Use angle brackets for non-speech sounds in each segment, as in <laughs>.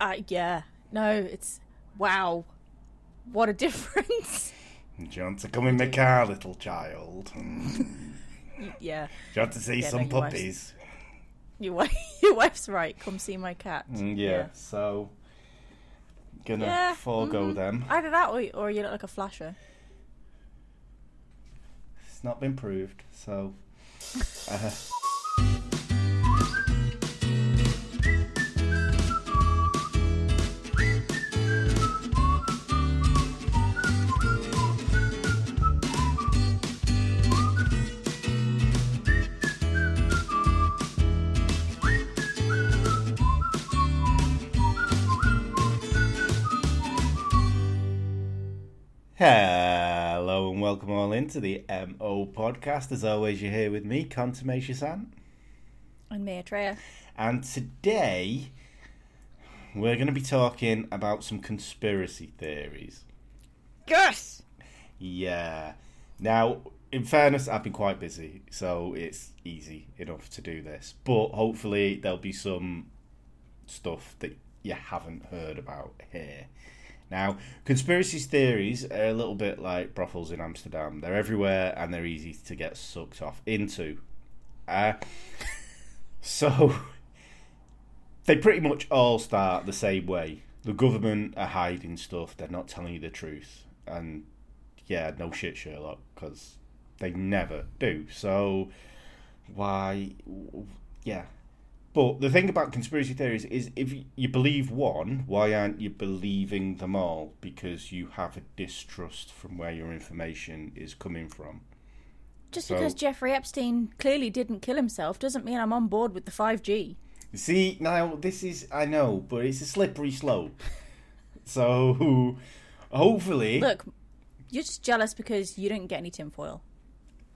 Uh, yeah. No, it's wow. What a difference. <laughs> Do you want to come in my car, little child? Do yeah. you want to see Yeah, some no, your wife's- puppies? Your wife, <laughs> your wife's right. Come see my cat. Mm, yeah, so gonna Yeah, forego mhm. them. Either that or, or you look like a flasher. It's not been proved, so. <laughs> Uh, welcome all into the MO podcast. As always, you're here with me, Contumacia San. And me, Atreya. And today, we're going to be talking about some conspiracy theories. Yes. Yeah. Now, in fairness, I've been quite busy, so it's easy enough to do this. But hopefully, there'll be some stuff that you haven't heard about here. Now, conspiracy theories are a little bit like brothels in Amsterdam. They're everywhere and they're easy to get sucked off into. Uh, <laughs> so, they pretty much all start the same way. The government are hiding stuff, they're not telling you the truth. And yeah, no shit, Sherlock, because they never do. So, why? Yeah. But the thing about conspiracy theories is if you believe one, why aren't you believing them all? Because you have a distrust from where your information is coming from. Just So- because Jeffrey Epstein clearly didn't kill himself doesn't mean I'm on board with the 5G. See, now this is, I know, but it's a slippery slope. <laughs> So, hopefully. Look, you're just jealous because you didn't get any tinfoil,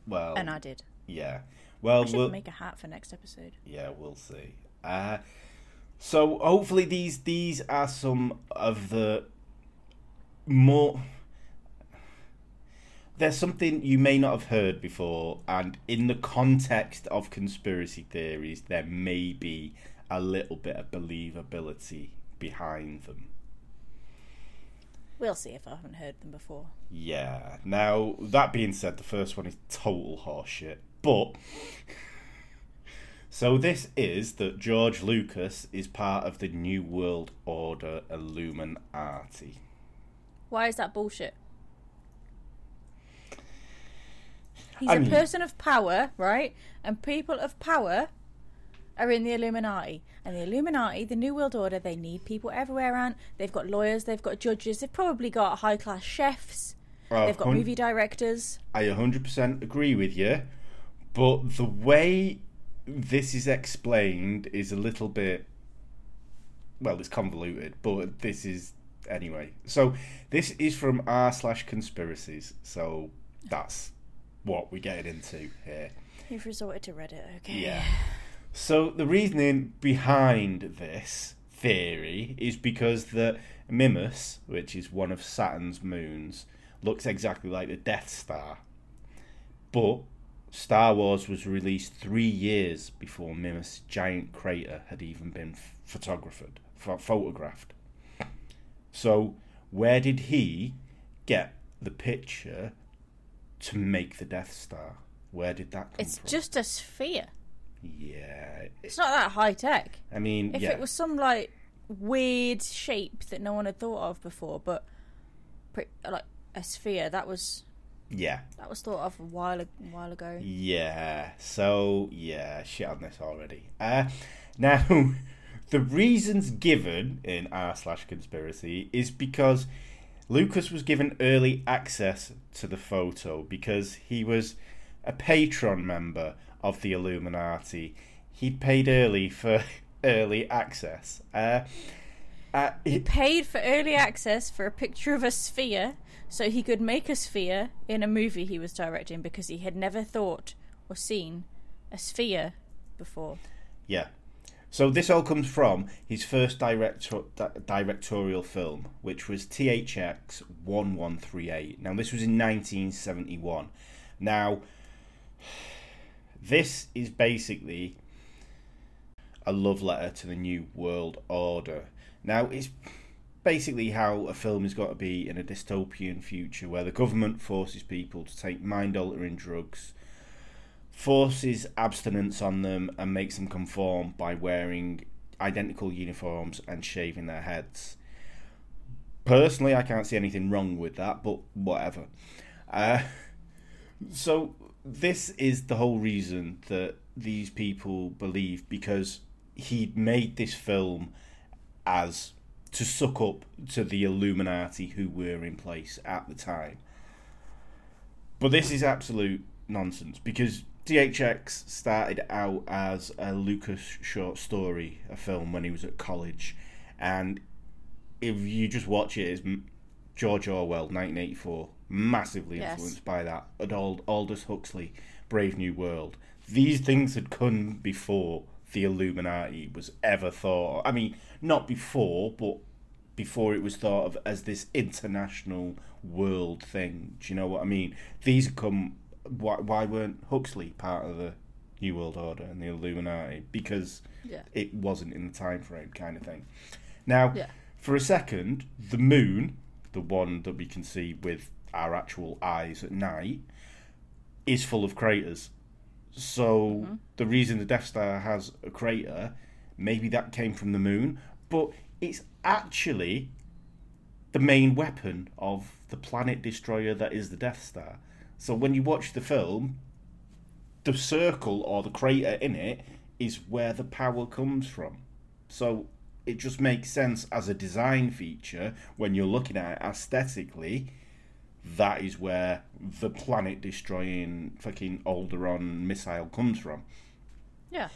well, and I did. yeah. Well, I should we'll, make a hat for next episode. Yeah, we'll see. Uh, so hopefully these these are some of the more. There's something you may not have heard before, and in the context of conspiracy theories, there may be a little bit of believability behind them. We'll see if I haven't heard them before. Yeah. Now, that being said, the first one is total horseshit. But. So, this is that George Lucas is part of the New World Order Illuminati. Why is that bullshit? He's I a mean- person of power, right? And people of power are in the Illuminati. And the Illuminati, the New World Order, they need people everywhere around. They've got lawyers, they've got judges, they've probably got high class chefs, Well, they've got movie directors. I 100% agree with you, but the way this is explained is a little bit. Well, it's convoluted, but this is. Anyway, so this is from r slash conspiracies, so that's what we're getting into here. You've resorted to Reddit, okay? Yeah. So the reasoning behind this theory is because the Mimas, which is one of Saturn's moons, looks exactly like the Death Star. But Star Wars was released three years before Mimas' giant crater had even been photographed, ph- photographed. So where did he get the picture to make the Death Star? Where did that come It's from? It's just a sphere. Yeah. It's not that high tech. I mean, If yeah. it was some like weird shape that no one had thought of before, but like a sphere, that was Yeah. that was thought of a while a while ago. Yeah. So, yeah, shit on this already. Uh, now, <laughs> the reasons given in r slash conspiracy is because Lucas was given early access to the photo because he was a patron member of the Illuminati. He paid early for <laughs> early access. Uh, uh, He paid for early access for a picture of a sphere so he could make a sphere in a movie he was directing because he had never thought or seen a sphere before. Yeah. So this all comes from his first director, di- directorial film, which was THX 1138. Now, this was in 1971. Now, this is basically a love letter to the New World Order. Now, it's basically how a film has got to be in a dystopian future where the government forces people to take mind altering drugs, forces abstinence on them, and makes them conform by wearing identical uniforms and shaving their heads. Personally, I can't see anything wrong with that, but whatever. Uh, so, this is the whole reason that these people believe because he made this film as to suck up to the Illuminati who were in place at the time. But this is absolute nonsense because THX started out as a Lucas short story, a film when he was at college, and if you just watch it, it's George Orwell, 1984, massively Yes. influenced by that. Ald- Aldous Huxley, Brave New World. These things had come before the Illuminati was ever thought. I mean, not before, but before it was thought of as this international world thing. Do you know what I mean? These come. Why, why weren't Huxley part of the New World Order and the Illuminati? Because Yeah. it wasn't in the time frame, kind of thing. Now, Yeah. for a second, the moon, the one that we can see with our actual eyes at night, is full of craters. So mm-hmm. the reason the Death Star has a crater, maybe that came from the moon, but it's actually the main weapon of the planet destroyer that is the Death Star. So when you watch the film, the circle or the crater in it is where the power comes from. So it just makes sense as a design feature when you're looking at it aesthetically. That is where the planet destroying fucking Alderaan missile comes from. Yeah.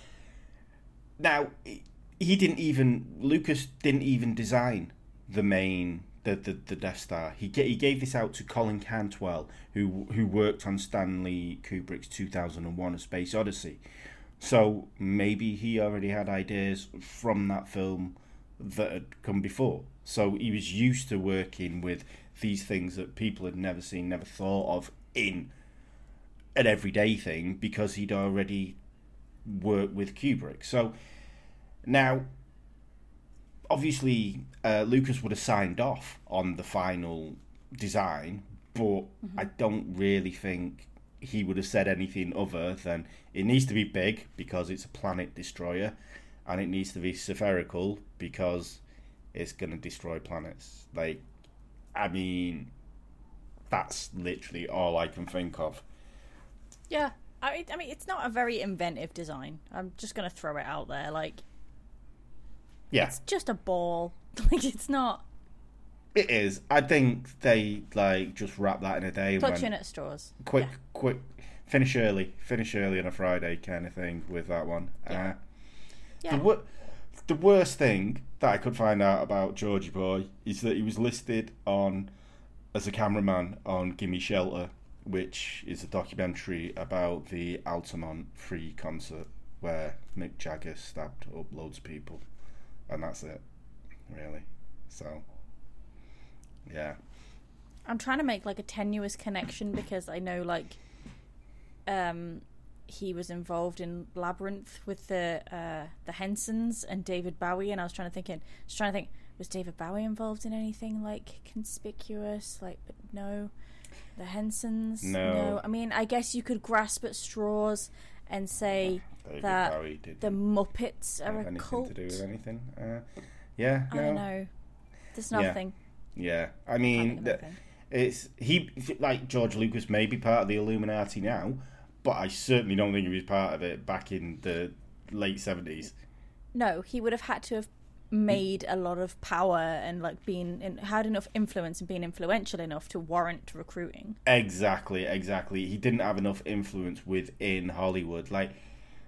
Now, he didn't even Lucas didn't even design the main the the, the Death Star. He he gave this out to Colin Cantwell, who who worked on Stanley Kubrick's 2001: A Space Odyssey. So maybe he already had ideas from that film that had come before. So he was used to working with these things that people had never seen, never thought of in an everyday thing because he'd already worked with Kubrick. So now, obviously, uh, Lucas would have signed off on the final design, but I don't really think he would have said anything other than it needs to be big because it's a planet destroyer, and it needs to be spherical because it's going to destroy planets. Like, I mean, that's literally all I can think of. Yeah. I mean, I mean, it's not a very inventive design. I'm just going to throw it out there. Like, Yeah, it's just a ball. <laughs> Like, it's not it is. I think they like just wrap that in a day. clutching at straws. quick, Yeah. quick, finish early, finish early on a Friday kind of thing with that one. Yeah. Uh, Yeah. the, wor- the worst thing that I could find out about Georgie Boy is that he was listed on as a cameraman on Gimme Shelter, which is a documentary about the Altamont Free concert where Mick Jagger stabbed up loads of people, and that's it, really. So, yeah. I'm trying to make like a tenuous connection because I know like um he was involved in Labyrinth with the uh the Hensons and David Bowie and I was trying to think in just trying to think was David Bowie involved in anything like conspicuous? Like but no. The Hensons? No. I mean I guess you could grasp at straws and say David that the Muppets are have a anything cult. to do with anything. Uh, yeah, I don't know. There's nothing. Yeah. I mean, th- it's he like George Lucas may be part of the Illuminati now, but I certainly don't think he was part of it back in the late seventies. No, he would have had to have made a lot of power and like been in, had enough influence and been influential enough to warrant recruiting. Exactly, exactly. He didn't have enough influence within Hollywood. Like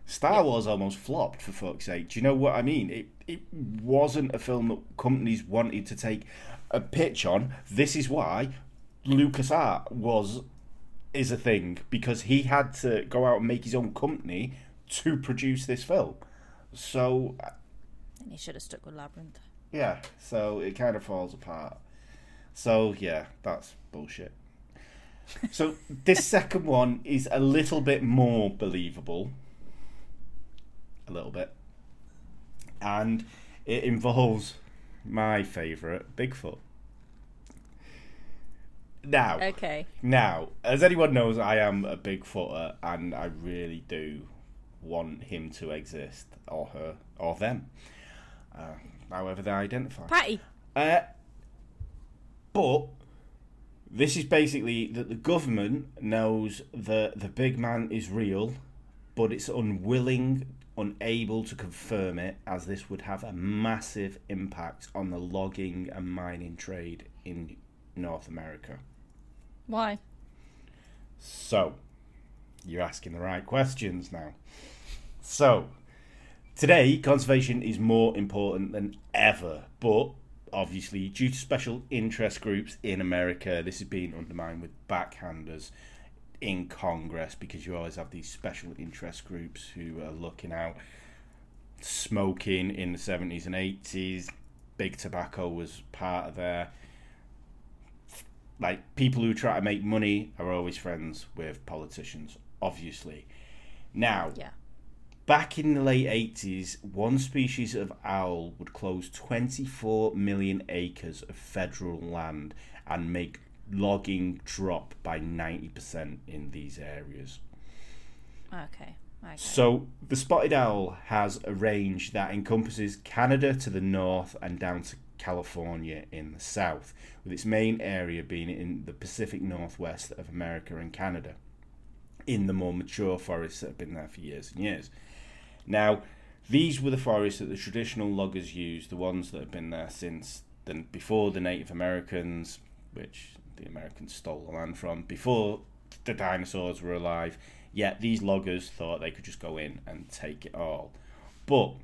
Star Wars almost flopped for fuck's sake. Do you know what I mean? It it wasn't a film that companies wanted to take a pitch on. This is why LucasArt was is a thing because he had to go out and make his own company to produce this film. So And he should have stuck with Labyrinth. yeah, so it kind of falls apart. So yeah, that's bullshit. So <laughs> this second one is a little bit more believable. A little bit. And it involves my favourite, Bigfoot. Now, Okay. now, as anyone knows, I am a Bigfooter, and I really do want him to exist, or her, or them, uh, however they identify. Patty. Uh, but this is basically that the government knows that the big man is real, but it's unwilling, unable to confirm it, as this would have a massive impact on the logging and mining trade in North America. Why? So, you're asking the right questions now. So, today, conservation is more important than ever, but obviously, due to special interest groups in America, this is being undermined with backhanders in Congress because you always have these special interest groups who are looking out. Smoking in the 70s and 80s, big tobacco was part of there like people who try to make money are always friends with politicians obviously now Yeah. back in the late 80s one species of owl would close 24 million acres of federal land and make logging drop by 90% in these areas Okay. Okay. so the spotted owl has a range that encompasses Canada to the north and down to California in the south, with its main area being in the Pacific Northwest of America and Canada, in the more mature forests that have been there for years and years. Now, these were the forests that the traditional loggers used, the ones that have been there since the, before the Native Americans, which the Americans stole the land from, before the dinosaurs were alive. Yet these loggers thought they could just go in and take it all. But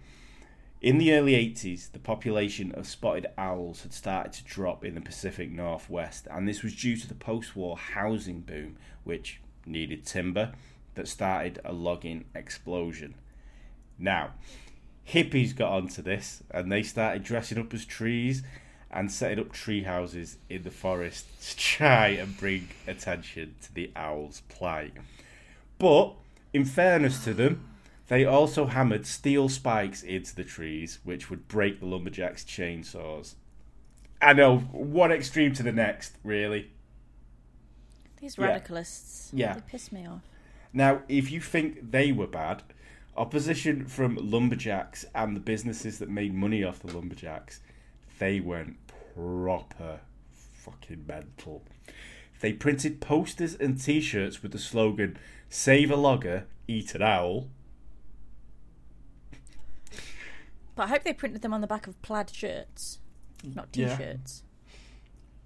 in the early 80s, the population of spotted owls had started to drop in the Pacific Northwest, and this was due to the post war housing boom, which needed timber, that started a logging explosion. Now, hippies got onto this and they started dressing up as trees and setting up tree houses in the forest to try and bring attention to the owl's plight. But, in fairness to them, they also hammered steel spikes into the trees, which would break the lumberjacks' chainsaws. I know, one extreme to the next, really. These Yeah. radicalists. Yeah. They piss me off. Now, if you think they were bad, opposition from lumberjacks and the businesses that made money off the lumberjacks, they went proper fucking mental. They printed posters and t shirts with the slogan, Save a logger, eat an owl. But I hope they printed them on the back of plaid shirts, not t-shirts.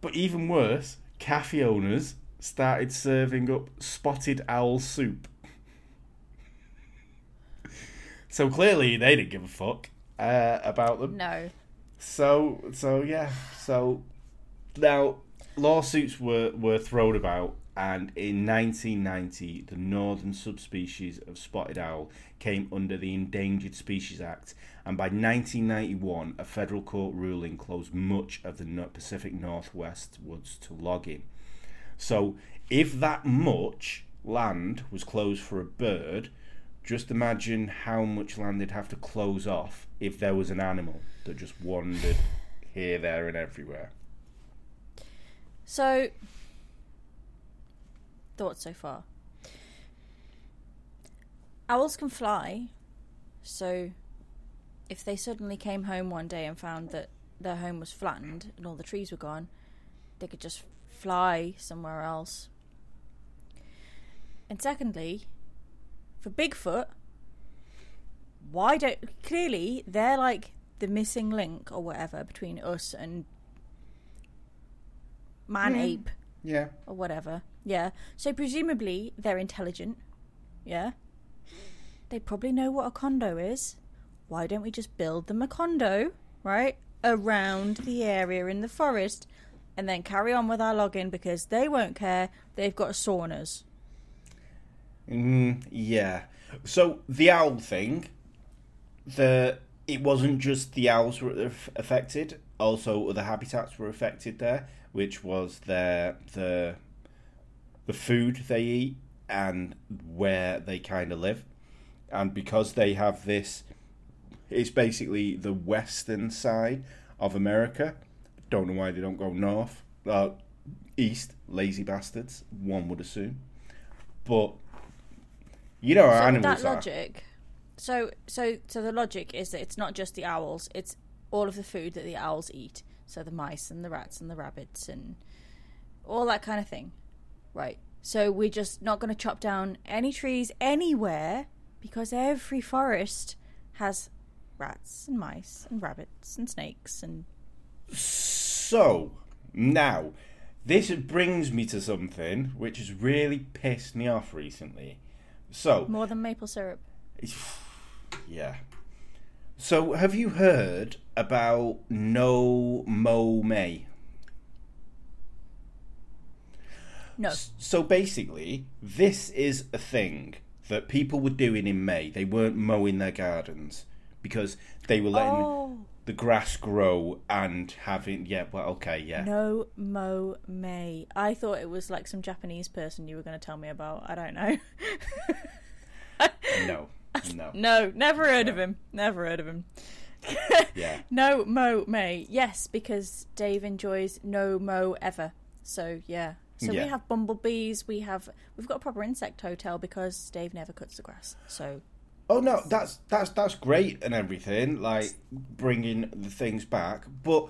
But even worse, cafe owners started serving up spotted owl soup. So clearly they didn't give a fuck uh, about them. No. So so yeah. So now lawsuits were were thrown about, and in 1990, the northern subspecies of spotted owl came under the Endangered Species Act, and by 1991, a federal court ruling closed much of the Pacific Northwest woods to logging. So if that much land was closed for a bird. Just imagine how much land they'd have to close off if there was an animal that just wandered here, there, and everywhere. So, thoughts so far? Owls can fly, so if they suddenly came home one day and found that their home was flattened and all the trees were gone, they could just fly somewhere else. And secondly, for Bigfoot, why don't clearly they're like the missing link or whatever between us and man hmm. ape Yeah. or whatever. Yeah. So presumably they're intelligent. Yeah. They probably know what a condo is. Why don't we just build them a condo, right? Around the area in the forest and then carry on with our logging because they won't care. They've got saunas. Mm, yeah. So the owl thing, the it wasn't just the owls were affected. Also, other habitats were affected there, which was their the the food they eat and where they kind of live, and because they have this, it's basically the western side of America. Don't know why they don't go north, uh, east. Lazy bastards, one would assume. But you know So animals that are. logic, so so so the logic is that it's not just the owls; it's all of the food that the owls eat. So the mice and the rats and the rabbits and all that kind of thing, right? So we're just not going to chop down any trees anywhere because every forest has rats and mice and rabbits and snakes and So now, this brings me to something which has really pissed me off recently. So more than maple syrup. <sighs> Yeah. So, have you heard about No Mo May? No, So, basically, this is a thing that people were doing in May. They weren't mowing their gardens because they were letting oh the grass grow and having. Yeah, well, okay, yeah. no, Mo May. I thought it was like some Japanese person you were going to tell me about. I don't know. <laughs> No, <laughs> no. No, never heard of him. Never heard of him. <laughs> Yeah. No Mo May. Yes, because Dave enjoys no Mo ever. So yeah. So Yeah. we have bumblebees. We have we've got a proper insect hotel because Dave never cuts the grass. So Oh no, that's that's that's great and everything, like bringing the things back. But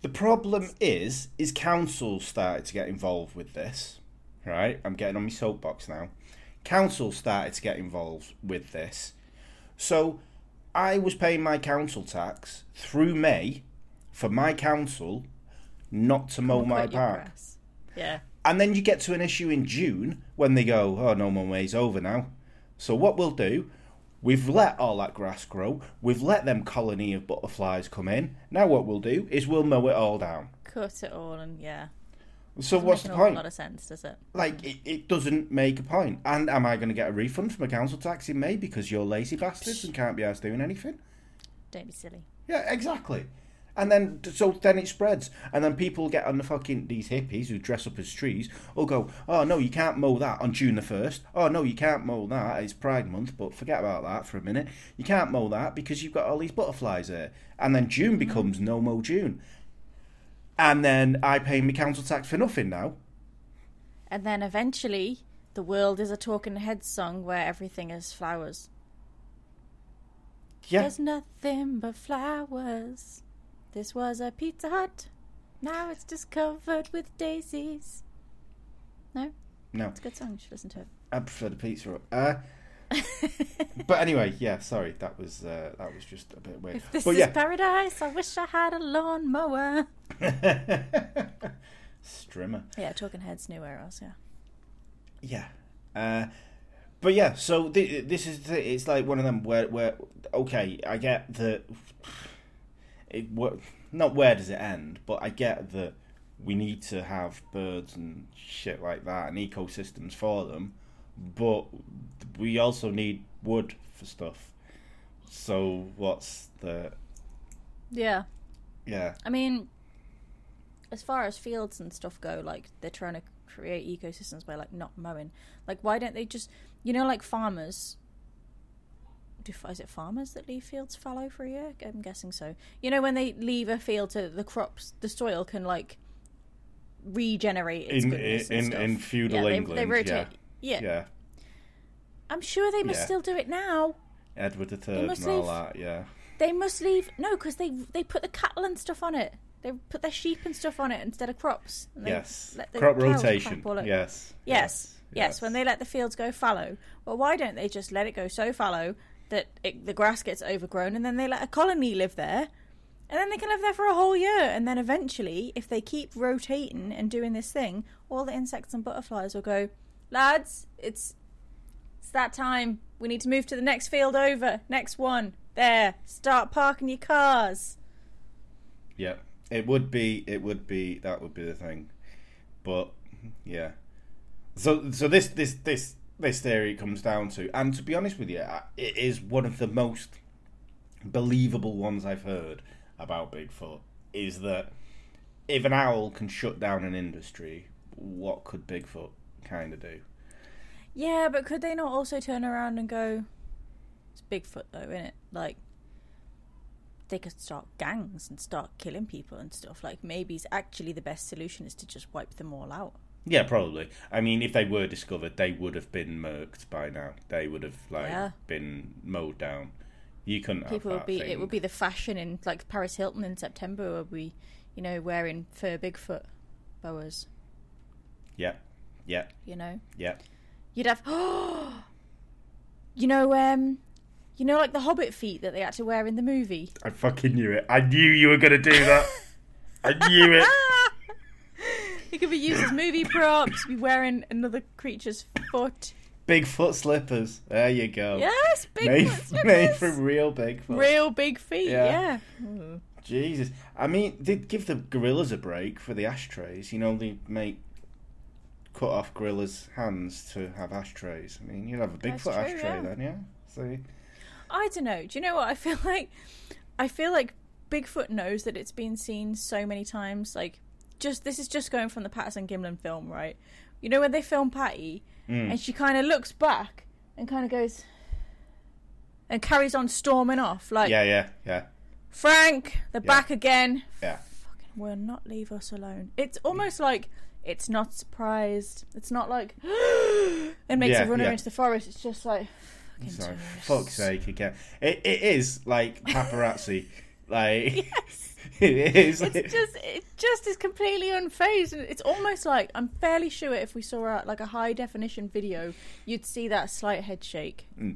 the problem is, is council started to get involved with this. Right, I'm getting on my soapbox now. Councils started to get involved with this, so I was paying my council tax through May for my council not to mow my park. Yeah. And then you get to an issue in June when they go, oh, no more May's over now. So what we'll do, we've let all that grass grow, we've let them colony of butterflies come in. Now what we'll do is we'll mow it all down. Cut it all and yeah. So Doesn't what's the point? point? lot of sense, does it? Like, it, it doesn't make a point. And am I going to get a refund from a council tax in May because you're lazy bastards and can't be asked doing anything? Don't be silly. Yeah, exactly. And then, so then it spreads, and then people get on the fucking these hippies who dress up as trees. will go, oh no, you can't mow that on June the first. Oh no, you can't mow that. It's Pride Month, but forget about that for a minute. You can't mow that because you've got all these butterflies there. And then June mm-hmm. becomes no mow June. And then I pay my council tax for nothing now. And then eventually, the world is a talking heads song where everything is flowers. Yeah, There's nothing but flowers. This was a Pizza Hut. Now it's just covered with daisies. No, no, it's a good song. You should listen to it. I prefer the pizza. Uh, <laughs> but anyway, yeah, sorry, that was uh, that was just a bit weird. If this but is yeah, paradise, I wish I had a lawnmower. <laughs> Strimmer. Yeah, Talking Heads knew where yeah. Yeah. Uh, but yeah, so th- this is the, it's like one of them where where okay, I get that it not where does it end, but I get that we need to have birds and shit like that and ecosystems for them, but we also need wood for stuff. So what's the Yeah. yeah I mean, as far as fields and stuff go, like, they're trying to create ecosystems by, like, not mowing. Like, why don't they just, you know, like farmers. Do, is it farmers that leave fields fallow for a year? I'm guessing so. You know, when they leave a field to the crops, the soil can, like, regenerate its in in in feudal yeah, they, England they rotate. yeah Yeah. yeah I'm sure they must Yeah. still do it now. Edward the Third must and all leave- that yeah. They must leave no, because they they put the cattle and stuff on it. They put their sheep and stuff on it instead of crops. And they yes. let the crop rotation. over- yes. Yes, yes, When they let the fields go fallow, well, why don't they just let it go so fallow that it, the grass gets overgrown, and then they let a colony live there, and then they can live there for a whole year, and then eventually, if they keep rotating and doing this thing, all the insects and butterflies will go, lads, it's that time. We need to move to the next field over, next one. There, start parking your cars. Yeah, it would be. It would be. That would be the thing. But yeah. So so this this this this theory comes down to, and to be honest with you, it is one of the most believable ones I've heard about Bigfoot. Is that if an owl can shut down an industry, what could Bigfoot kind of do? Yeah, but could they not also turn around and go, it's Bigfoot though, isn't it? Like, they could start gangs and start killing people and stuff. Like maybe it's actually the best solution is to just wipe them all out. Yeah, probably. I mean, if they were discovered, they would have been murked by now. They would have like Yeah. been mowed down. You couldn't People have would be thing. it would be the fashion in like Paris Hilton in September would be, you know, wearing fur Bigfoot boas. Yeah, yeah, You know, yeah. You'd have. <gasps> you know, um, you know, like the Hobbit feet that they had to wear in the movie. I fucking knew it. I knew you were gonna do that. <laughs> I knew it. It could be used as movie props. Be wearing another creature's foot. Bigfoot slippers. There you go. Yes, big made, foot <laughs> made from real Bigfoot. real big feet. Yeah. Yeah. Jesus. I mean, they give the gorillas a break for the ashtrays. You know, they make cut off gorillas' hands to have ashtrays. I mean, you'd have a Bigfoot true, ashtray yeah. then, yeah. So I don't know. Do you know what I feel <laughs> like? I feel like Bigfoot knows that it's been seen so many times. Like, just this is just going from the Patterson Gimlin film, right? You know when they film Patty, Mm. and she kind of looks back and kind of goes and carries on storming off, like yeah, yeah, yeah, Frank, they're Yeah. back again. yeah. Fucking will not leave us alone. It's almost like it's not surprised. It's not like <gasps> it makes Yeah, a runner yeah. into the forest. It's just like fucking It's like, tourists. for fuck's sake again. It, it is like <laughs> paparazzi. like Yes. <laughs> it is. It's just it just is completely unfazed. and It's almost like I'm fairly sure if we saw a, like a high definition video, you'd see that slight head shake. Hmm.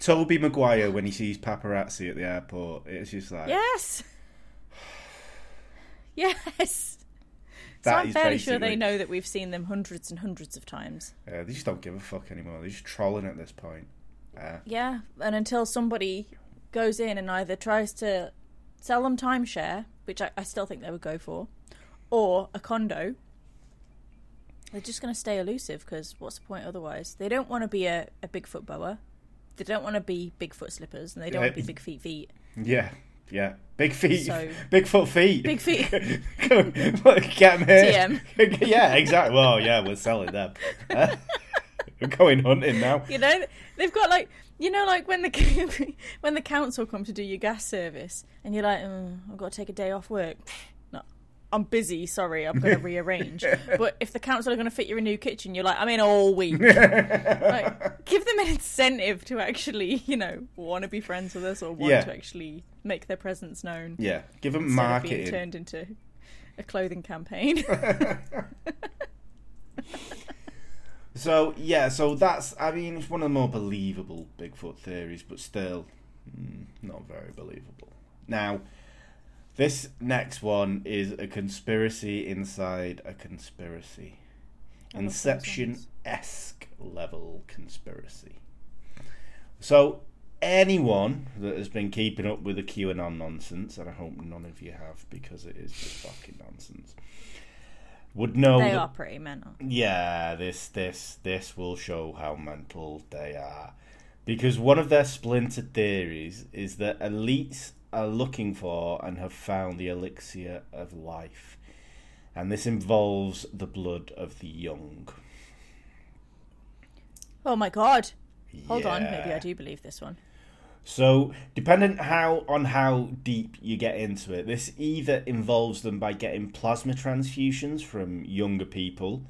Tobey Maguire when he sees paparazzi at the airport. It's just like Yes. <sighs> Yes. So I'm fairly sure they know that we've seen them hundreds and hundreds of times. uh, they just don't give a fuck anymore. They're just trolling at this point. Uh, Yeah, and until somebody goes in and either tries to sell them timeshare, which I, I still think they would go for, or a condo, they're just going to stay elusive because what's the point otherwise? They don't want to be a, a Bigfoot boa. They don't want to be Bigfoot slippers, and they don't want to be big feet feet. yeah, yeah. Big feet. So- <laughs> Bigfoot feet. Big feet. <laughs> Get them here. <laughs> yeah, exactly. Well, yeah, we're selling them. Uh, we're going hunting now. You know, they've got like you know, like when the when the council come to do your gas service, and you're like, mm, I've got to take a day off work. I'm busy. Sorry, I'm going <laughs> to rearrange. but if the council are going to fit you a new kitchen, you're like, I'm in all week. <laughs> like, give them an incentive to actually, you know, want to be friends with us or want Yeah. to actually make their presence known Yeah, give them of being turned into a clothing campaign. <laughs> So yeah, so that's I mean it's one of the more believable Bigfoot theories, but still mm, not very believable. Now, this next one is a conspiracy inside a conspiracy, I love those Inception esque level conspiracy. So anyone that has been keeping up with the QAnon nonsense, and I hope none of you have because it is just fucking nonsense, would know they that are pretty mental. yeah, this this this will show how mental they are. Because one of their splintered theories is that elites are looking for and have found the elixir of life. And this involves the blood of the young. Oh my god. Hold on, maybe I do believe this one. So, depending how on how deep you get into it, this either involves them by getting plasma transfusions from younger people,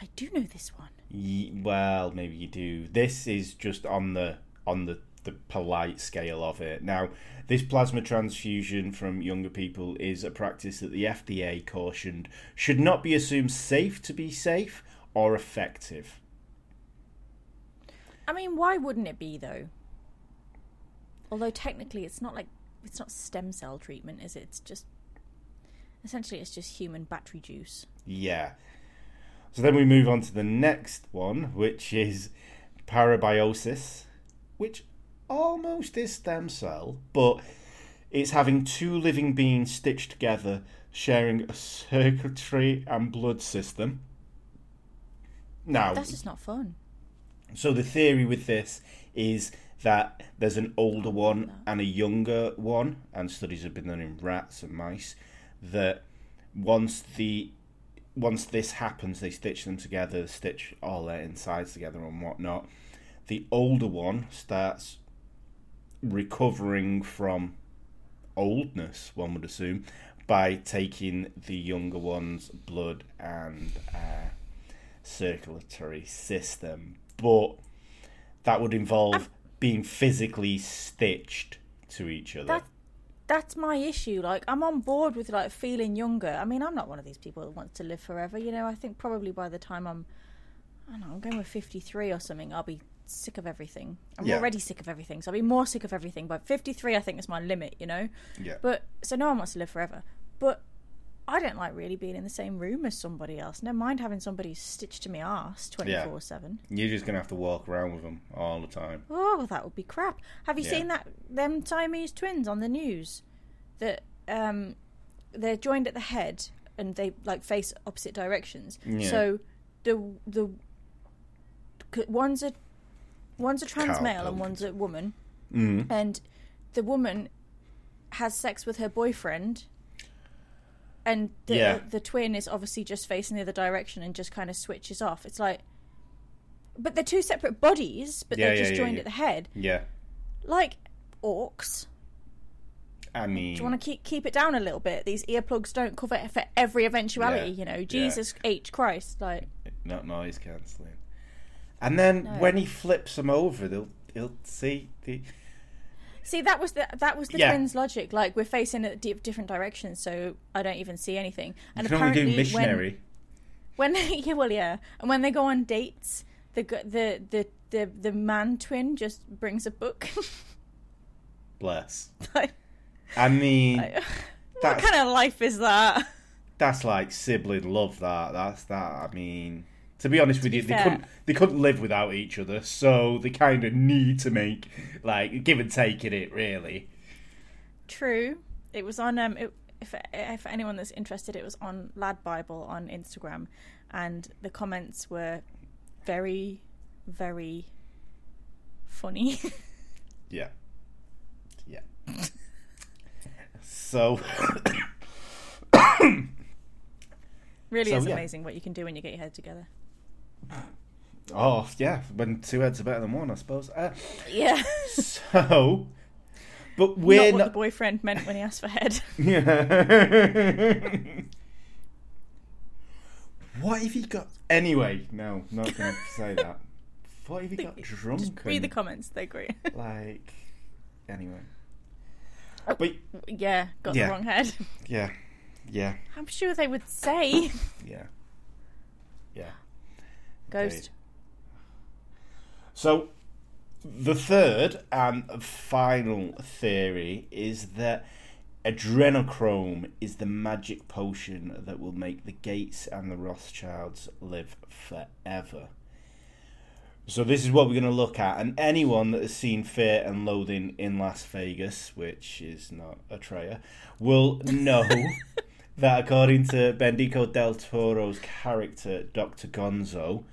I do know this one. Ye- well, maybe you do. This is just on the on the the polite scale of it. Now, this plasma transfusion from younger people is a practice that the FDA cautioned should not be assumed safe to be safe or effective. I mean, why wouldn't it be though? Although technically, it's not like it's not stem cell treatment, is it? It's just essentially it's just human battery juice. Yeah. So then we move on to the next one, which is parabiosis, which almost is stem cell, but it's having two living beings stitched together, sharing a circuitry and blood system. Now, That's just not fun. so the theory with this is that there's an older one and a younger one, and studies have been done in rats and mice. That once the once this happens, they stitch them together, stitch all their insides together and whatnot. The older one starts recovering from oldness, one would assume, by taking the younger one's blood and uh, circulatory system. But that would involve being physically stitched to each other. That that's my issue. Like I'm on board with like feeling younger. I mean, I'm not one of these people that wants to live forever. You know, I think probably by the time I'm, I don't know, I'm going with 53 or something. I'll be sick of everything. I'm Yeah. already sick of everything, so I'll be more sick of everything. But 53, I think is my limit. You know. yeah. But so no one wants to live forever. But I don't like really being in the same room as somebody else. Never mind having somebody stitched to my ass 24 seven. You're just gonna have to walk around with them all the time. Oh, that would be crap. Have you Yeah. seen that them Siamese twins on the news? That um, they're joined at the head and they like face opposite directions. Yeah. So the the one's a one's a trans Cow male and one's a woman, Mm. and the woman has sex with her boyfriend. And the Yeah. the twin is obviously just facing the other direction and just kind of switches off. It's like, but they're two separate bodies, but Yeah, they're yeah, just joined at the head Yeah. like orcs. I mean, Do you want to keep keep it down a little bit? These earplugs don't cover it for every eventuality. You know. Jesus H Christ, like not noise cancelling. And then No. when he flips them over, they'll he'll see the see that was the that was the Yeah. twins' logic. Like we're facing at di- different directions, so I don't even see anything. And you can only do apparently, missionary. when when <laughs> yeah, well, yeah, and when they go on dates, the the the the the man twin just brings a book. <laughs> Bless. like, I mean, <laughs> what kind of life is that? that's like sibling love. That that's that. I mean, to be honest with you, they fair. couldn't they couldn't live without each other, so they kind of need to make like give and take in it. Really, True. It was on um it, if if anyone that's interested it was on Lad Bible on Instagram and the comments were very very funny. <laughs> yeah, yeah. so <coughs> really So, is yeah. amazing what you can do when you get your head together. Oh yeah, when two heads are better than one, I suppose. Uh, Yeah. <laughs> so, but Not we're what not. the boyfriend meant when he asked for head. <laughs> yeah. what if he got? Anyway, no, not gonna say that. What if he got drunk? Just read the comments, they're great. <laughs> like, anyway. Oh. But yeah, got Yeah. the wrong head. yeah, yeah, I'm sure they would say yeah, yeah. Ghost. So, the third and final theory is that adrenochrome is the magic potion that will make the Gates and the Rothschilds live forever. So, this is what we're going to look at. And anyone that has seen Fear and Loathing in Las Vegas, which is not Atreya, will know <laughs> that according to Benicio del Toro's character, Dr. Gonzo,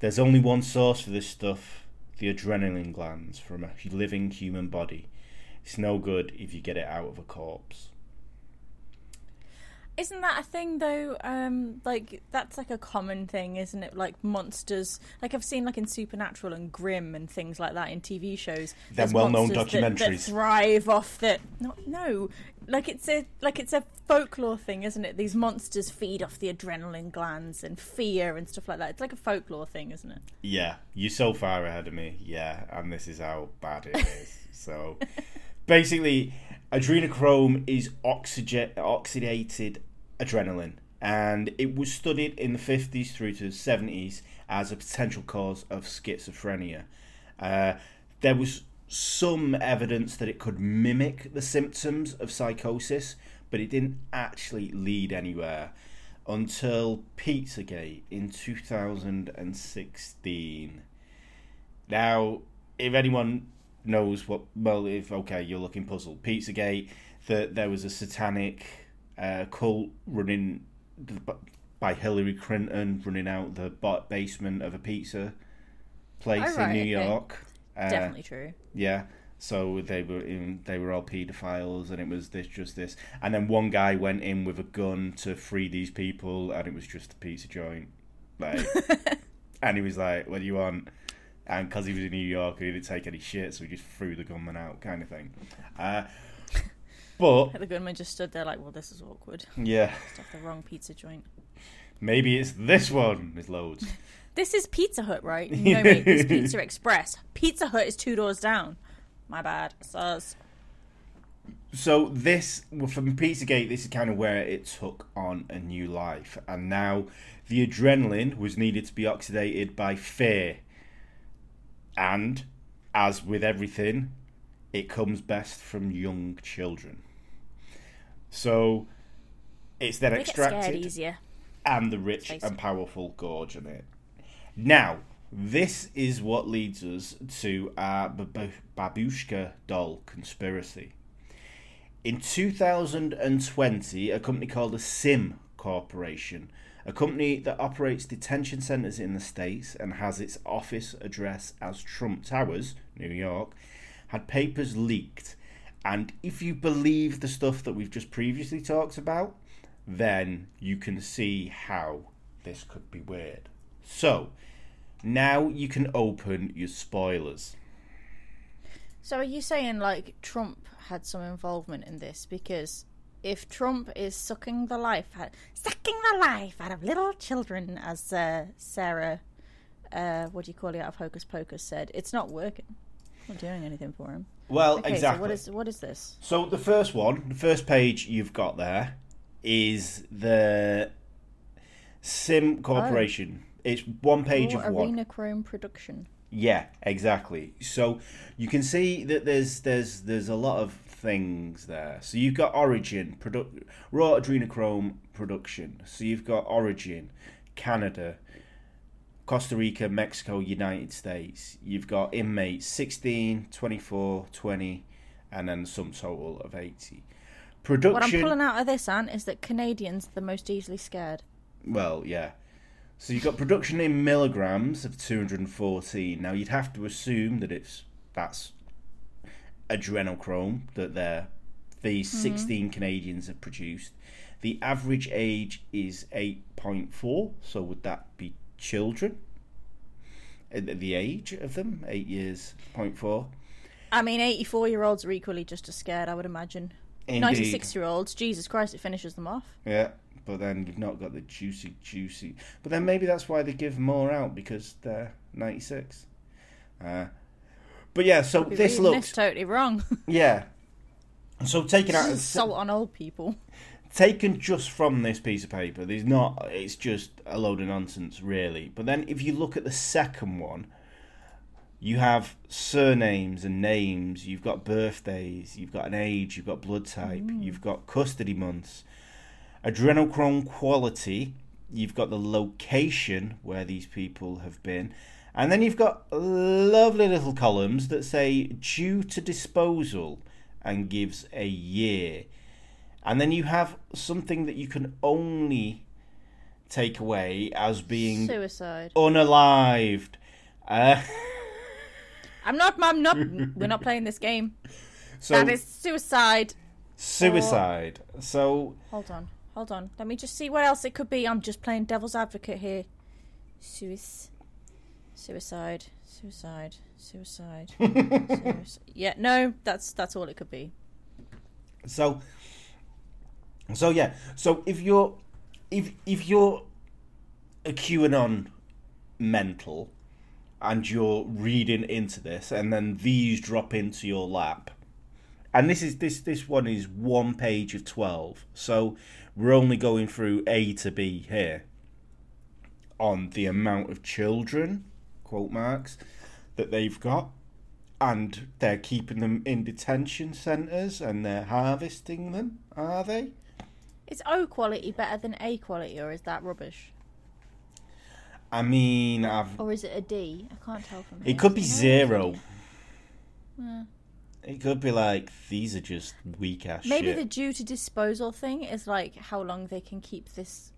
there's only one source for this stuff the adrenaline glands from a living human body. It's no good if you get it out of a corpse. Isn't that a thing though? Um, like that's like a common thing, isn't it? Like monsters, like I've seen like in Supernatural and Grimm and things like that in TV shows. There's well-known monsters that- that thrive off that. No, no, like it's a like it's a folklore thing, isn't it? These monsters feed off the adrenaline glands and fear and stuff like that. It's like a folklore thing, isn't it? Yeah, you're so far ahead of me. Yeah, and this is how bad it is. <laughs> so, basically, adrenochrome is oxygen oxidated adrenaline, and it was studied in the 50s through to the 70s as a potential cause of schizophrenia. Uh, there was some evidence that it could mimic the symptoms of psychosis, but it didn't actually lead anywhere until Pizzagate in 2016. Now, if anyone knows what, well, if okay, you're looking puzzled, Pizzagate, that there was a satanic uh, cult running by Hillary Clinton, running out the basement of a pizza place right, in New okay. York. Uh, Definitely true. yeah. So they were in, they were all paedophiles, and it was this just this, and then one guy went in with a gun to free these people, and it was just a pizza joint, like, <laughs> and he was like, "What do you want?" and because he was in New York, he didn't take any shit, so he just threw the gunman out, kind of thing. Uh, but The gunman just stood there like, well, this is awkward. yeah, Stuff the wrong pizza joint. maybe it's this one. There's loads. <laughs> This is Pizza Hut, right? <laughs> No, mate, it's Pizza Express. Pizza Hut is two doors down. My bad. Sus. So this, well, from Pizzagate, this is kind of where it took on a new life, and now the adrenaline was needed to be oxidated by fear, and as with everything, it comes best from young children. So it's then They extracted, easier. and the rich and powerful gorge on it. Now, this is what leads us to our Babushka doll conspiracy. In 2020, a company called the Sim Corporation, a company that operates detention centers in the States and has its office address as Trump Towers, New York, had papers leaked. And if you believe the stuff that we've just previously talked about, then you can see how this could be weird. So, now you can open your spoilers. So are you saying like Trump had some involvement in this? Because if Trump is sucking the life out, sucking the life out of little children, as uh, Sarah, uh, what do you call it, out of Hocus Pocus said, it's not working. Not doing anything for him. Well, Okay, exactly. so what is what is this? So the first one, the first page you've got there is the Sim Corporation. Oh. It's one page Oh, of one. Arena Chrome production. Yeah, exactly. So you can see that there's there's there's a lot of things there. So you've got Origin, produ- raw adrenochrome production. So you've got Origin, Canada, Costa Rica, Mexico, United States. You've got inmates 16, 24, 20, and then some total of 80. Production. What I'm pulling out of this, Ant, is that Canadians are the most easily scared. Well, yeah. So you've got production in milligrams of 214. Now you'd have to assume that it's that's adrenochrome that they're these mm-hmm. 16 Canadians have produced. The average age is 8.4. So would that be children? The age of them, eight years, point four. I mean, 84 year olds are equally just as scared, I would imagine. Indeed. 96 year olds, Jesus Christ, it finishes them off. Yeah, but then you've not got the juicy, juicy. But then maybe that's why they give more out because they're 96. Uh, but yeah, so this looks. this totally wrong. Yeah. So taking out, Salt on old people. Taken just from this piece of paper, there's not. It's just a load of nonsense, really. But then if you look at the second one, you have surnames and names. You've got birthdays. You've got an age. You've got blood type. Mm. You've got custody months. Adrenochrome quality. You've got the location where these people have been. And then you've got lovely little columns that say due to disposal and gives a year. And then you have something that you can only take away as being Suicide. unalived. Uh, I'm not, I'm not, we're not <laughs> playing this game. so that is suicide. suicide. So Hold on, hold on. Let me just see what else it could be. I'm just playing devil's advocate here. Suis- suicide, suicide, suicide. <laughs> suicide. Yeah, no, that's that's all it could be. So, so yeah. So if you're, if if you're a QAnon mental, and you're reading into this, and then these drop into your lap, and this is this this one is one page of twelve. So we're only going through A to B here. On the amount of children, quote marks, that they've got and they're keeping them in detention centres and they're harvesting them, are they? Is O quality better than A quality, or is that rubbish? I mean, I've, Or is it a D? I can't tell from here. it could be zero. Yeah. It could be like these are just weak ass Maybe shit. the due to disposal thing is like how long they can keep this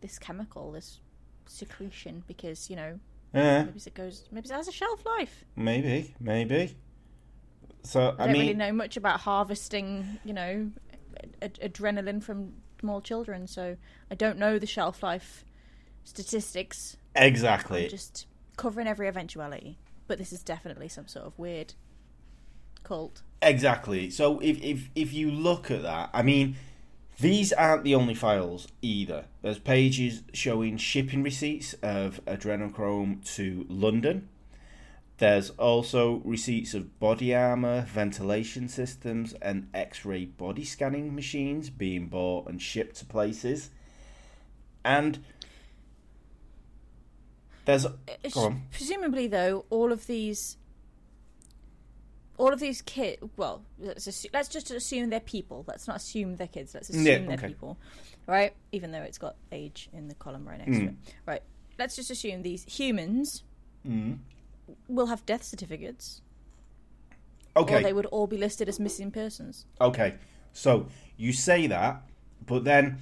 this chemical, this secretion, because you know Yeah, maybe it goes, maybe it has a shelf life. maybe, maybe. So I, I, don't mean, really know much about harvesting, you know, ad- adrenaline from small children, so I don't know the shelf life statistics. exactly. I'm just covering every eventuality, but this is definitely some sort of weird cult. Exactly. So if if if you look at that, I mean, these aren't the only files either. There's pages showing shipping receipts of adrenochrome to London. There's also receipts of body armor, ventilation systems, and X-ray body scanning machines being bought and shipped to places. And there's on. Presumably, though, all of these, all of these kids. Well, let's assume, let's just assume they're people. Let's not assume they're kids. Let's assume Yeah, they're people, right? Even though it's got age in the column right next to it, right? Let's just assume these humans Mm. Will have death certificates, Okay. or they would all be listed as missing persons. Okay, so you say that, but then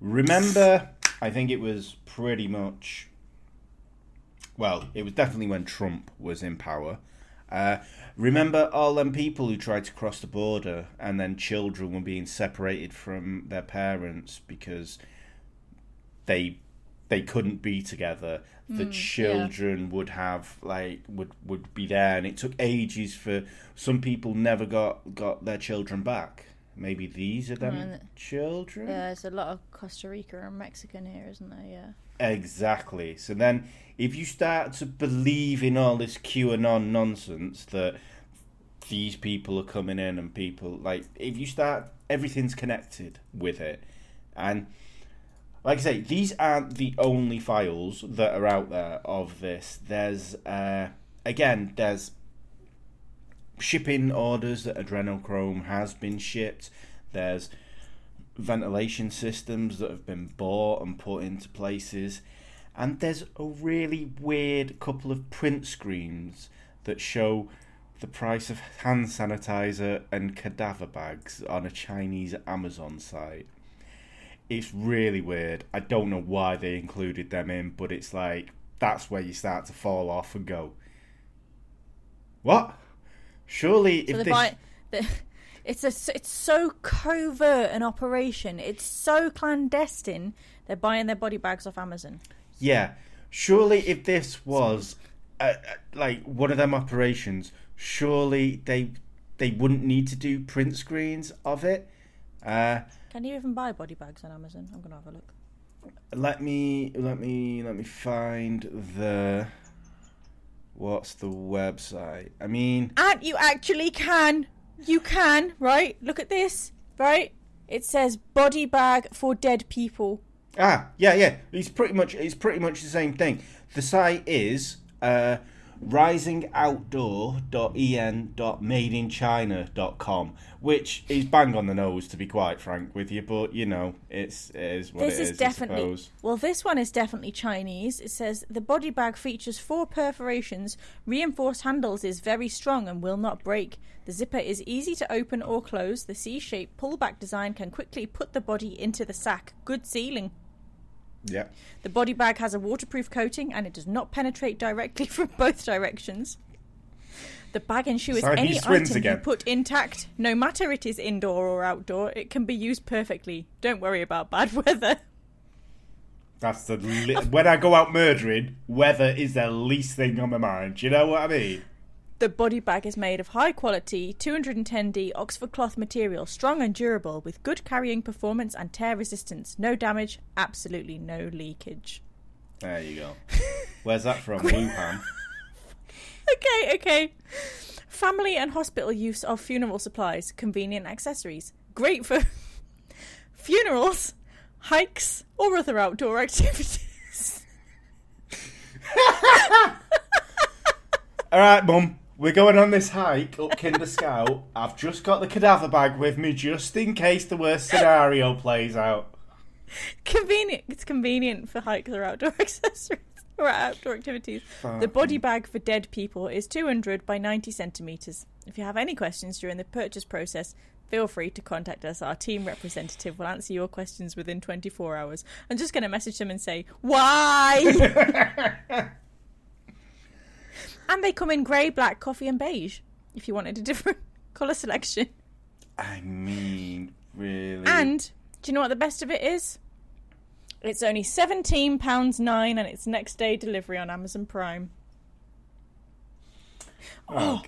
remember, I think it was pretty much. Well, it was definitely when Trump was in power. Uh, remember all them people who tried to cross the border and then children were being separated from their parents because they they couldn't be together. The mm, children would have like would would be there, and it took ages for some people never got got their children back. Maybe these are them children. Yeah, there's a lot of Costa Rica and Mexican here, isn't there? Yeah. Exactly. So then, if you start to believe in all this QAnon nonsense that these people are coming in and people like, if you start, everything's connected with it, and like I say, these aren't the only files that are out there of this. There's uh, again, there's shipping orders that adrenochrome has been shipped. There's ventilation systems that have been bought and put into places. And there's a really weird couple of print screens that show the price of hand sanitizer and cadaver bags on a Chinese Amazon site. It's really weird. I don't know why they included them in, but it's like that's where you start to fall off and go, What? Surely So if this buy. <laughs> The, it's a. It's so covert an operation. It's so clandestine. They're buying their body bags off Amazon. Yeah, surely if this was uh, uh, like one of them operations, surely they they wouldn't need to do print screens of it. Uh, Can you even buy body bags on Amazon? I'm gonna have a look. let me let me let me find the what's the website? I mean, And you actually can. You can, right? Look at this, right? It says body bag for dead people. ah, yeah, yeah. It's pretty much it's pretty much the same thing. The site is uh, risingoutdoor.en.madeinchina.com, which is bang on the nose, to be quite frank with you. But you know, it's it is what This it is is. definitely well. This one is definitely Chinese. It says the body bag features four perforations. Reinforced handles is very strong and will not break. The zipper is easy to open or close. The C-shaped pullback design can quickly put the body into the sack. Good sealing. Yeah. The body bag has a waterproof coating and it does not penetrate directly <laughs> from both directions. The bag ensures Sorry, any item again. you put intact, no matter it is indoor or outdoor, it can be used perfectly. Don't worry about bad <laughs> weather. That's the li- when I go out murdering, weather is the least thing on my mind. You know what I mean? The body bag is made of high quality 210D Oxford cloth material, strong and durable, with good carrying performance and tear resistance. No damage, absolutely no leakage. There you go. <laughs> Where's that from? Wuhan. <laughs> Okay, okay. Family and hospital use of funeral supplies, convenient accessories. Great for <laughs> funerals, hikes, or other outdoor activities. All right, Mum. We're going on this hike up Kinder Scout. I've just got the cadaver bag with me just in case the worst scenario plays out. convenient. It's convenient for hikes or outdoor <laughs> accessories or outdoor activities. The body bag for dead people is 200 by 90 centimeters. If you have any questions during the purchase process, feel free to contact us. Our team representative will answer your questions within 24 hours. I'm just going to message them and say, "Why?" <laughs> <laughs> and they come in grey, black, coffee, and beige. If you wanted a <laughs> different color selection. I mean, really. And do you know what the best of it is? It's only seventeen pounds nine, and it's next day delivery on Amazon Prime. Oh, oh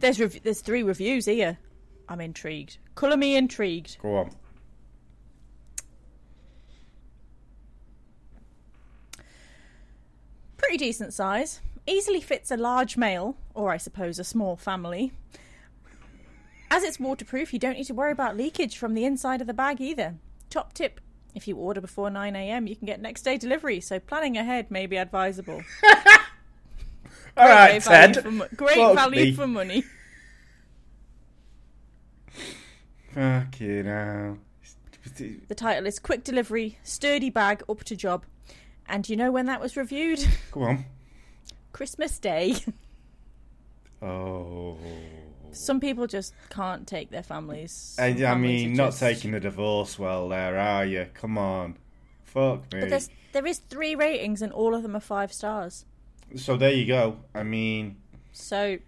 there's rev- there's three reviews here. I'm intrigued. Colour me intrigued. Go on. Pretty decent size. Easily fits a large male, or I suppose a small family. As it's waterproof, you don't need to worry about leakage from the inside of the bag either. Top tip if you order before 9am, you can get next day delivery, so planning ahead may be advisable. <laughs> All right, Great value Ted. for great Fuck value me. for money. Fucking hell. The title is Quick Delivery, Sturdy Bag, Up to Job. And you know when that was reviewed? Go on. Christmas Day. <laughs> Oh. Some people just can't take their families. I, I mean, not just- taking the divorce well there, are you? Come on. Fuck me. But there's, there is three ratings and all of them are five stars. So there you go. I mean, So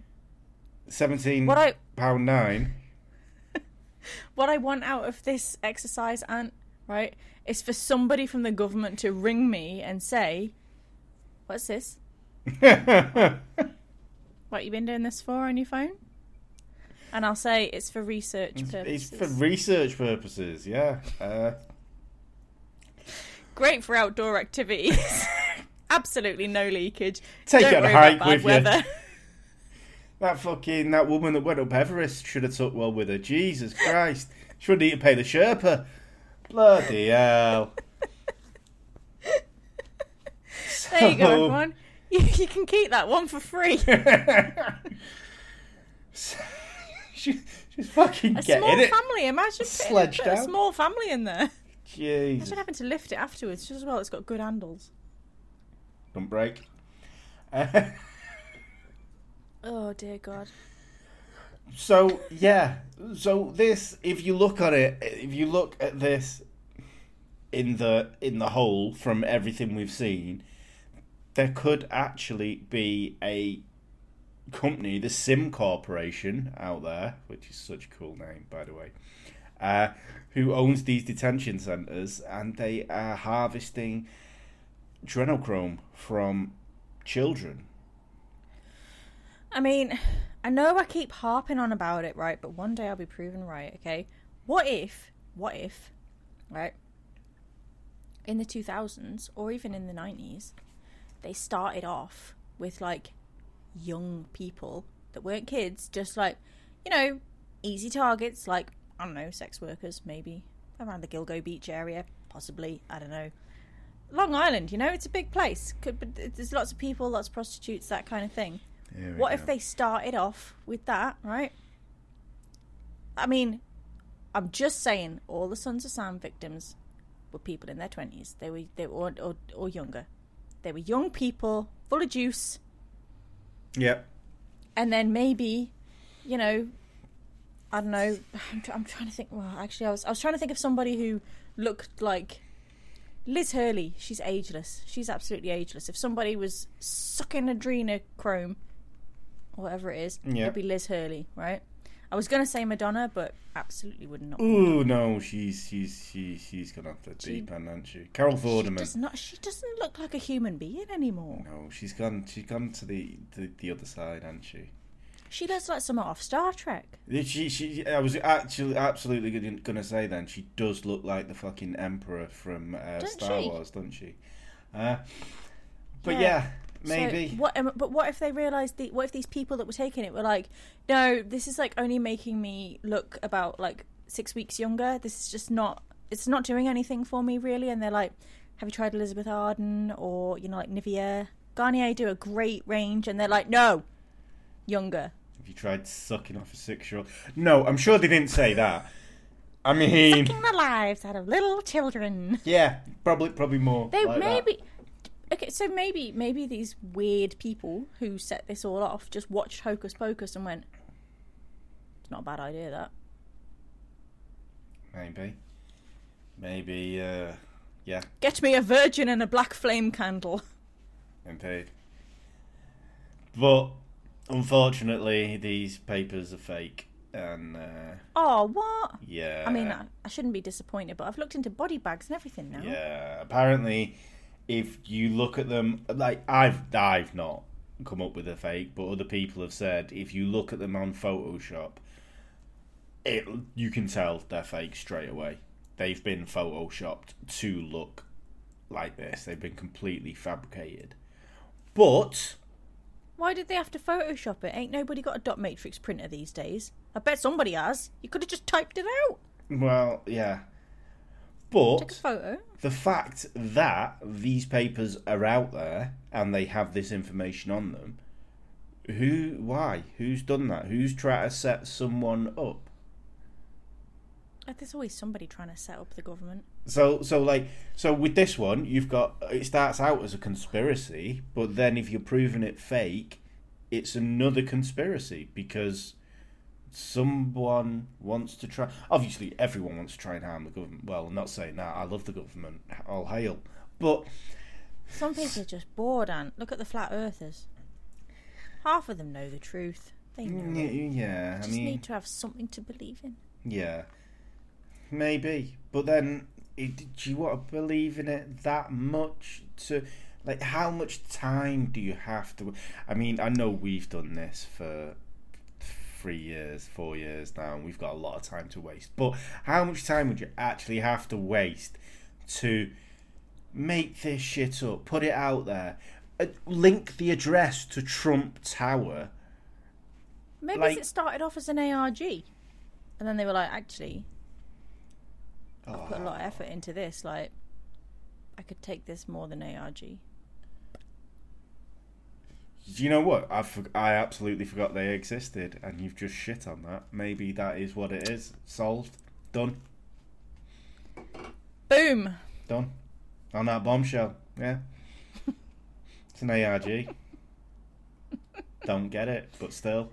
seventeen what I pound nine. <laughs> what I want out of this exercise, Ant, right, is for somebody from the government to ring me and say, "What's this? <laughs> What you been doing this for on your phone?" And I'll say it's for research it's purposes. It's for research purposes. Yeah. Uh, Great for outdoor activities. <laughs> Absolutely no leakage. Take Don't it on a hike with you. <laughs> that fucking that woman that went up Everest should have took well with her. Jesus Christ. She wouldn't need to pay the Sherpa. Bloody hell. There you go, everyone. <laughs> You, you can keep that one for free. <laughs> she, she's fucking A getting small it. family. Imagine putting Sledged put a small family in there. Jesus. Imagine having to lift it afterwards. Just as well, it's got good handles. Don't break. Uh, <laughs> Oh dear God. so yeah, so this, if you look at it, if you look at this in the in the whole from everything we've seen, there could actually be a company, the Sim Corporation, out there, which is such a cool name, by the way, uh, who owns these detention centres, and they are harvesting adrenochrome from children. I mean, I know I keep harping on about it, right? But one day I'll be proven right. Okay. What if? What if? Right. In the two thousands, or even in the nineties, they started off with like young people that weren't kids, just like you know, easy targets, like I don't know, sex workers, maybe around the Gilgo Beach area, possibly. I don't know. Long Island, you know, it's a big place. Could, but there's lots of people, lots of prostitutes, that kind of thing. What go. if they started off with that, right? I mean, I'm just saying, all the Sons of Sam victims were people in their twenties. They were they were or, or, or younger. They were young people, full of juice, Yep. and then maybe, you know, I don't know. I'm, I'm trying to think. Well, actually, I was I was trying to think of somebody who looked like Liz Hurley. She's ageless. She's absolutely ageless. If somebody was sucking adrenochrome, or whatever it is, Yeah. it'd be Liz Hurley, right? I was gonna say Madonna, but absolutely would not. Ooh no, she's she's she's she's gone off the She- deep end, hasn't she? Carol Vorderman. She does not. She doesn't look like a human being anymore. No, she's gone. She's gone to the, the, the other side, hasn't she? She looks like someone off Star Trek. She, she, I was actually absolutely gonna- gonna say then she does look like the fucking emperor from uh, Star she? Wars, doesn't she? Uh, but Yeah. yeah, So maybe. what? um, But what if they realised? The, what if these people that were taking it were like, no, this is like only making me look about like six weeks younger. This is just not. It's not doing anything for me really. And they're like, have you tried Elizabeth Arden or you know like Nivea? Garnier do a great range, and they're like, no, younger. Have you tried sucking off a six-year-old? No, I'm sure they didn't say that. I mean, Sucking the lives out of little children. yeah, probably probably more. They like that. Okay, so maybe maybe these weird people who set this all off just watched Hocus Pocus and went, "It's not a bad idea, that." maybe, maybe. Uh, yeah, Get me a virgin and a black flame candle. Indeed. But unfortunately, these papers are fake, and uh, Oh, what? yeah. I mean, I, I shouldn't be disappointed, but I've looked into body bags and everything now. yeah. Apparently, if you look at them, like I've, I've not come up with a fake, but other people have said if you look at them on Photoshop, it you can tell they're fake straight away. They've been photoshopped to look like this. They've been completely fabricated. But Why did they have to Photoshop it? Ain't nobody got a dot matrix printer these days. I bet somebody has. You could have just typed it out. well, yeah. But photo. the fact that these papers are out there and they have this information on them, who, why, who's done that? Who's trying to set someone up? Uh, There's always somebody trying to set up the government. So, so like, so with this one, you've got it starts out as a conspiracy, but then if you're proving it fake, it's another conspiracy because someone wants to try. Obviously, everyone wants to try and harm the government. Well, I'm not saying that. I love the government. All hail. But Some people are just bored, and look at the flat earthers. Half of them know the truth. They know. Mm, it. yeah, I Just mean, need to have something to believe in. yeah, maybe. But then, it, do you want to believe in it that much? To like, how much time do you have to? I mean, I know we've done this for three years, four years now, and we've got a lot of time to waste. But how much time would you actually have to waste to make this shit up, put it out there, uh, link the address to Trump Tower? Maybe Like- it started off as an ARG, and then they were like, actually, I put a lot of effort into this. Like, I could take this more than ARG. You know what? I for- I absolutely forgot they existed, and you've just shit on that. Maybe that is what it is. Solved. Done. Boom. Done. On that bombshell. Yeah. <laughs> it's an ARG. Don't get it, but still.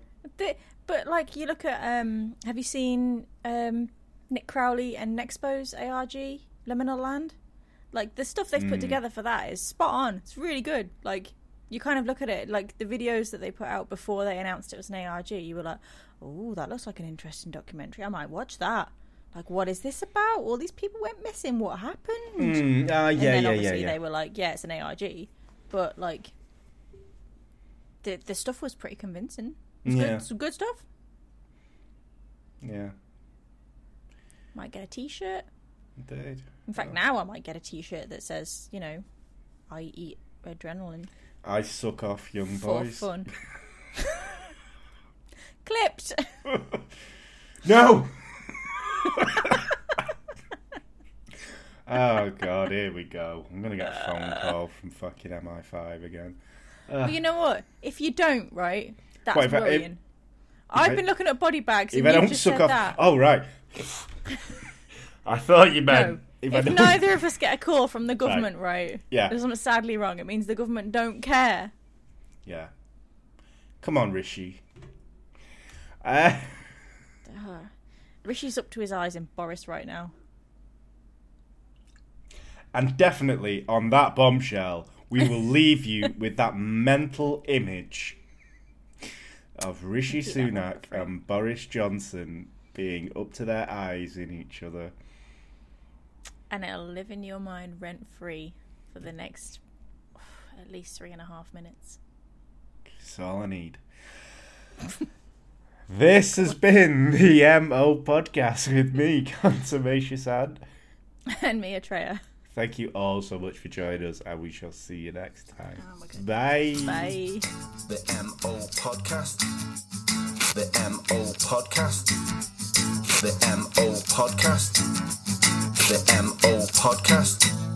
But like, you look at um, have you seen um, Nick Crowley and Nexpo's ARG Liminal Land? Like the stuff they've put Mm. together for that is spot on. It's really good. Like you kind of look at it like the videos that they put out before they announced it was an ARG. You were like, oh, that looks like an interesting documentary. I might watch that. Like, what is this about? All these people went missing. What happened? Mm, uh, and yeah, then yeah, yeah, obviously yeah. they were like, yeah, it's an ARG. But like, the the stuff was pretty convincing. It's Yeah. good, some good stuff. Yeah, Might get a T-shirt. indeed. In fact, now I might get a T-shirt that says, you know, I eat adrenaline I suck off young for boys. fun. <laughs> Clipped. No! <laughs> oh, God, here we go. I'm going to get a phone uh. call from fucking MI5 again. Uh. but you know what? If you don't, right, that's What, if I- if- worrying. I've I- been looking at body bags, If and I you've don't just suck said off. that. Oh, right. <laughs> I thought you meant. If, If, neither of us get a call from the government, right? Yeah. There's something sadly wrong. It means the government don't care. Yeah. Come on, Rishi. Uh. <laughs> Rishi's up to his eyes in Boris right now. and definitely on that bombshell, we will <laughs> leave you with that mental image of Rishi Keep that one Sunak and Boris Johnson being up to their eyes in each other. And it'll live in your mind rent free for the next <sighs> at least three and a half minutes. That's all I need. this has been the MO podcast with me, <laughs> Consummation Sad. <laughs> and me, Atreya. Thank you all so much for joining us, and we shall see you next time. Oh. Bye. Bye. The MO Podcast. The MO Podcast. The MO Podcast. The MO Podcast.